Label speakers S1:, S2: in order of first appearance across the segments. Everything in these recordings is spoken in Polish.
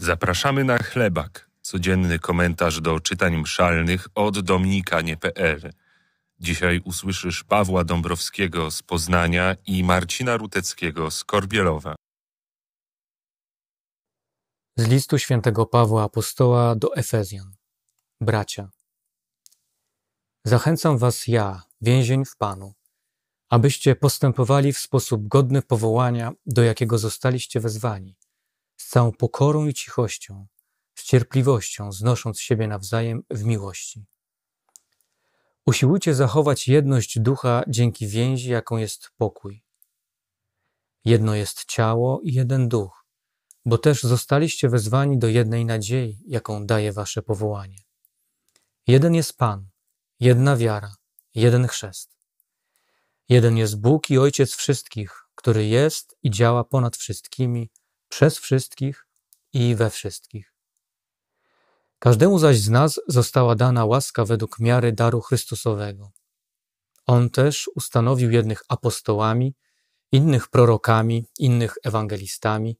S1: Zapraszamy na chlebak, codzienny komentarz do czytań mszalnych od dominikanie.pl. Dzisiaj usłyszysz Pawła Dąbrowskiego z Poznania i Marcina Ruteckiego z Korbielowa.
S2: Z listu świętego Pawła Apostoła do Efezjan. Bracia, zachęcam was ja, więzień w Panu, abyście postępowali w sposób godny powołania, do jakiego zostaliście wezwani – z całą pokorą i cichością, z cierpliwością, znosząc siebie nawzajem w miłości. Usiłujcie zachować jedność ducha dzięki więzi, jaką jest pokój. Jedno jest ciało i jeden duch, bo też zostaliście wezwani do jednej nadziei, jaką daje wasze powołanie. Jeden jest Pan, jedna wiara, jeden chrzest. Jeden jest Bóg i Ojciec wszystkich, który jest i działa ponad wszystkimi, przez wszystkich i we wszystkich. Każdemu zaś z nas została dana łaska według miary daru Chrystusowego. On też ustanowił jednych apostołami, innych prorokami, innych ewangelistami,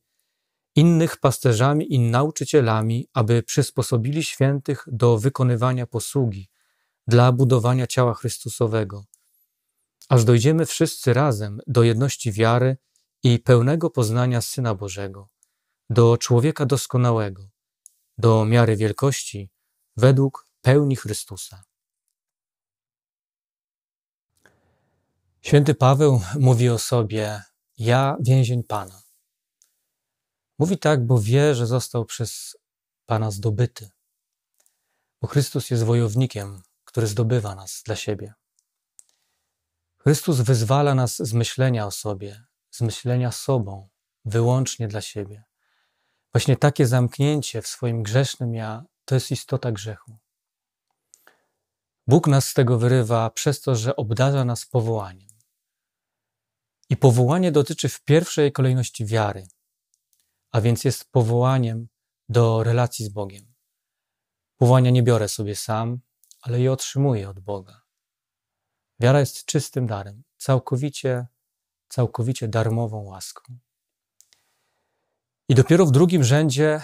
S2: innych pasterzami i nauczycielami, aby przysposobili świętych do wykonywania posługi dla budowania ciała Chrystusowego, aż dojdziemy wszyscy razem do jedności wiary i pełnego poznania Syna Bożego, do człowieka doskonałego, do miary wielkości według pełni Chrystusa. Święty Paweł mówi o sobie: Ja, więzień Pana. Mówi tak, bo wie, że został przez Pana zdobyty. Bo Chrystus jest wojownikiem, który zdobywa nas dla siebie. Chrystus wyzwala nas z myślenia o sobie, z myślenia sobą, wyłącznie dla siebie. Właśnie takie zamknięcie w swoim grzesznym ja to jest istota grzechu. Bóg nas z tego wyrywa przez to, że obdarza nas powołaniem. I powołanie dotyczy w pierwszej kolejności wiary, a więc jest powołaniem do relacji z Bogiem. Powołania nie biorę sobie sam, ale je otrzymuję od Boga. Wiara jest czystym darem, całkowicie całkowicie darmową łaską. I dopiero w drugim rzędzie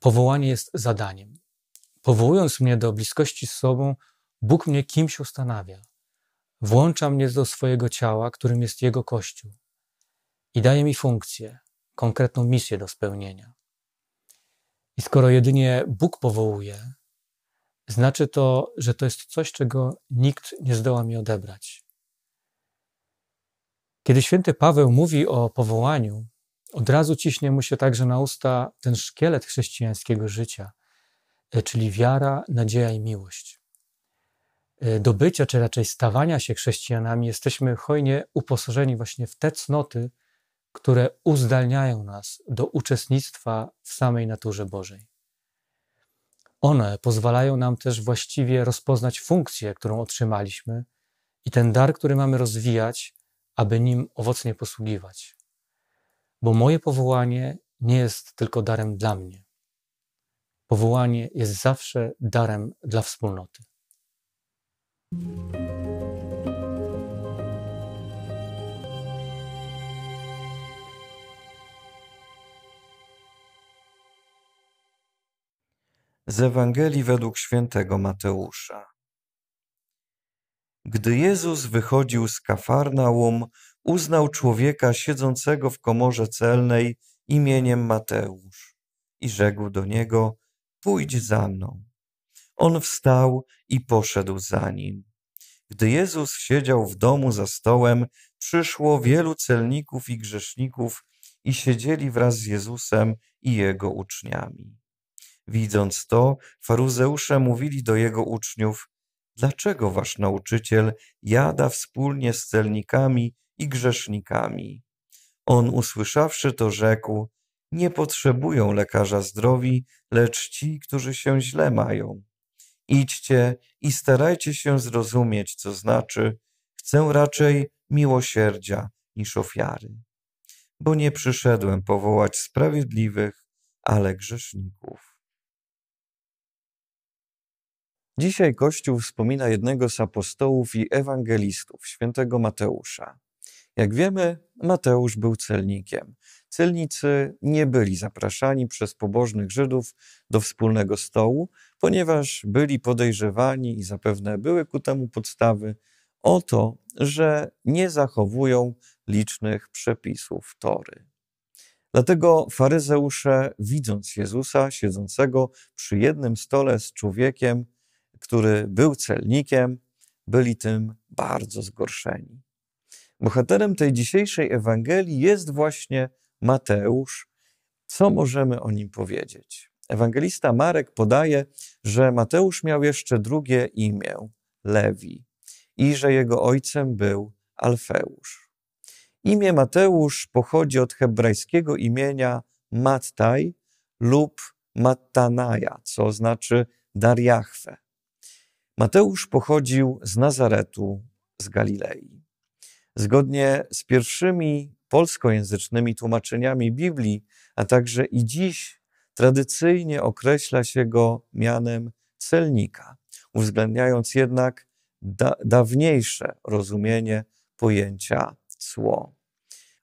S2: powołanie jest zadaniem. Powołując mnie do bliskości z sobą, Bóg mnie kimś ustanawia. Włącza mnie do swojego ciała, którym jest Jego Kościół i daje mi funkcję, konkretną misję do spełnienia. I skoro jedynie Bóg powołuje, znaczy to, że to jest coś, czego nikt nie zdoła mi odebrać. Kiedy święty Paweł mówi o powołaniu, od razu ciśnie mu się także na usta ten szkielet chrześcijańskiego życia, e, czyli wiara, nadzieja i miłość. E, do bycia, czy raczej stawania się chrześcijanami, jesteśmy hojnie uposażeni właśnie w te cnoty, które uzdalniają nas do uczestnictwa w samej naturze Bożej. One pozwalają nam też właściwie rozpoznać funkcję, którą otrzymaliśmy i ten dar, który mamy rozwijać, aby nim owocnie posługiwać. Bo moje powołanie nie jest tylko darem dla mnie. Powołanie jest zawsze darem dla wspólnoty.
S3: Z Ewangelii według świętego Mateusza. Gdy Jezus wychodził z Kafarnaum, uznał człowieka siedzącego w komorze celnej imieniem Mateusz i rzekł do niego: Pójdź za mną. On wstał i poszedł za nim. Gdy Jezus siedział w domu za stołem, przyszło wielu celników i grzeszników i siedzieli wraz z Jezusem i jego uczniami. Widząc to, faruzeusze mówili do jego uczniów: Dlaczego wasz nauczyciel jada wspólnie z celnikami i grzesznikami? On usłyszawszy to rzekł, nie potrzebują lekarza zdrowi, lecz ci, którzy się źle mają. Idźcie i starajcie się zrozumieć, co znaczy, chcę raczej miłosierdzia niż ofiary. Bo nie przyszedłem powołać sprawiedliwych, ale grzeszników. Dzisiaj Kościół wspomina jednego z apostołów i ewangelistów, świętego Mateusza. Jak wiemy, Mateusz był celnikiem. Celnicy nie byli zapraszani przez pobożnych Żydów do wspólnego stołu, ponieważ byli podejrzewani i zapewne były ku temu podstawy o to, że nie zachowują licznych przepisów Tory. Dlatego faryzeusze, widząc Jezusa siedzącego przy jednym stole z człowiekiem, który był celnikiem, byli tym bardzo zgorszeni. Bohaterem tej dzisiejszej Ewangelii jest właśnie Mateusz. Co możemy o nim powiedzieć? Ewangelista Marek podaje, że Mateusz miał jeszcze drugie imię Lewi i że jego ojcem był Alfeusz. Imię Mateusz pochodzi od hebrajskiego imienia Mattaj lub Mattanaja, co znaczy Dariachwę. Mateusz pochodził z Nazaretu, z Galilei. Zgodnie z pierwszymi polskojęzycznymi tłumaczeniami Biblii, a także i dziś tradycyjnie określa się go mianem celnika, uwzględniając jednak da dawniejsze rozumienie pojęcia cło.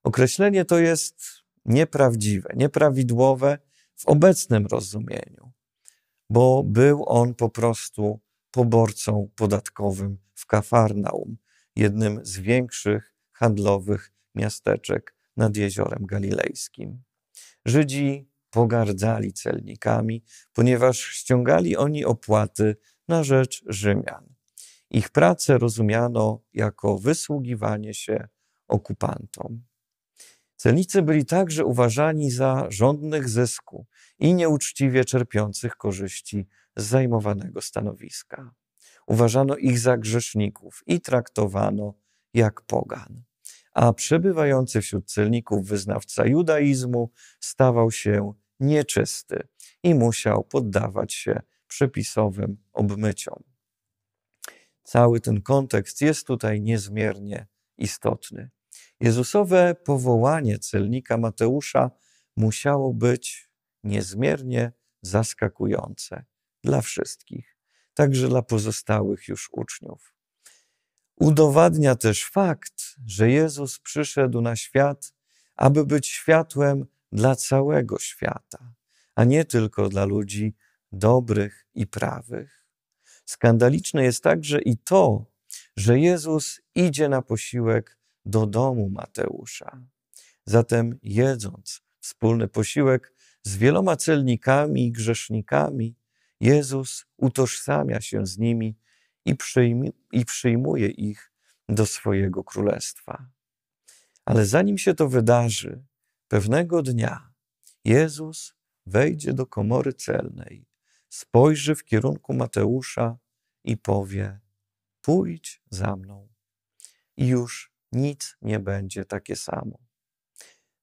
S3: Określenie to jest nieprawdziwe, nieprawidłowe w obecnym rozumieniu, bo był on po prostu poborcą podatkowym w Kafarnaum, jednym z większych handlowych miasteczek nad jeziorem galilejskim. Żydzi pogardzali celnikami, ponieważ ściągali oni opłaty na rzecz Rzymian. Ich pracę rozumiano jako wysługiwanie się okupantom. Celnicy byli także uważani za żądnych zysku i nieuczciwie czerpiących korzyści z zajmowanego stanowiska. Uważano ich za grzeszników i traktowano jak pogan. A przebywający wśród celników wyznawca judaizmu stawał się nieczysty i musiał poddawać się przepisowym obmyciom. Cały ten kontekst jest tutaj niezmiernie istotny. Jezusowe powołanie celnika Mateusza musiało być niezmiernie zaskakujące dla wszystkich, także dla pozostałych już uczniów. Udowadnia też fakt, że Jezus przyszedł na świat, aby być światłem dla całego świata, a nie tylko dla ludzi dobrych i prawych. Skandaliczne jest także i to, że Jezus idzie na posiłek do domu Mateusza. Zatem jedząc wspólny posiłek z wieloma celnikami i grzesznikami, Jezus utożsamia się z nimi i, przyjmie, i przyjmuje ich do swojego królestwa. Ale zanim się to wydarzy, pewnego dnia Jezus wejdzie do komory celnej, spojrzy w kierunku Mateusza i powie: Pójdź za mną. I już nic nie będzie takie samo.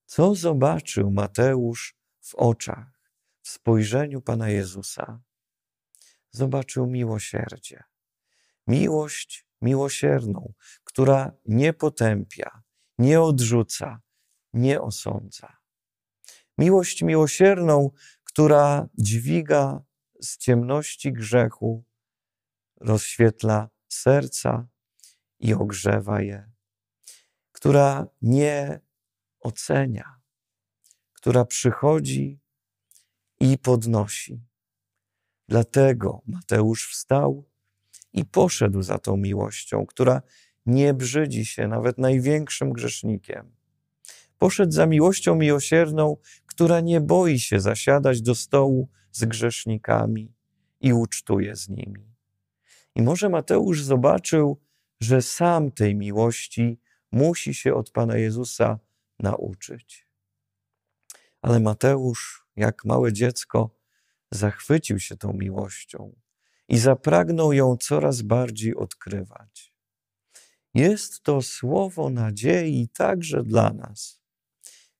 S3: Co zobaczył Mateusz w oczach, w spojrzeniu Pana Jezusa? Zobaczył miłosierdzie. Miłość miłosierną, która nie potępia, nie odrzuca, nie osądza. Miłość miłosierną, która dźwiga z ciemności grzechu, rozświetla serca i ogrzewa je, która nie ocenia, która przychodzi i podnosi. Dlatego Mateusz wstał i poszedł za tą miłością, która nie brzydzi się nawet największym grzesznikiem. Poszedł za miłością miłosierną, która nie boi się zasiadać do stołu z grzesznikami i ucztuje z nimi. I może Mateusz zobaczył, że sam tej miłości musi się od Pana Jezusa nauczyć. Ale Mateusz, jak małe dziecko, zachwycił się tą miłością i zapragnął ją coraz bardziej odkrywać. Jest to słowo nadziei także dla nas.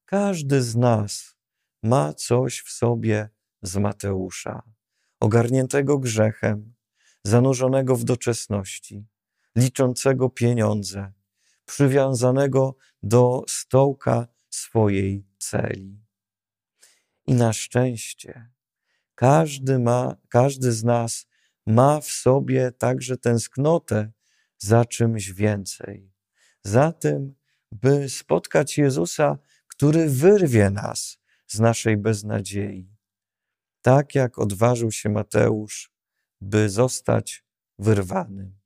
S3: Każdy z nas ma coś w sobie z Mateusza, ogarniętego grzechem, zanurzonego w doczesności, liczącego pieniądze, przywiązanego do stołka swojej celi. I na szczęście każdy, ma, każdy z nas ma w sobie także tęsknotę za czymś więcej. Za tym, by spotkać Jezusa, który wyrwie nas z naszej beznadziei. Tak jak odważył się Mateusz, by zostać wyrwanym.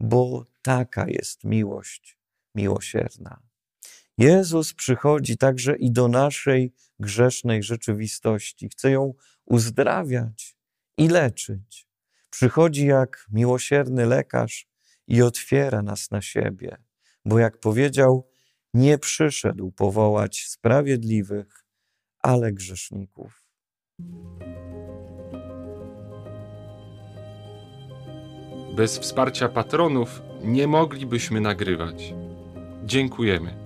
S3: Bo taka jest miłość miłosierna. Jezus przychodzi także i do naszej grzesznej rzeczywistości. Chce ją uzdrawiać i leczyć. Przychodzi jak miłosierny lekarz i otwiera nas na siebie, bo jak powiedział, nie przyszedł powołać sprawiedliwych, ale grzeszników.
S1: Bez wsparcia patronów nie moglibyśmy nagrywać. Dziękujemy.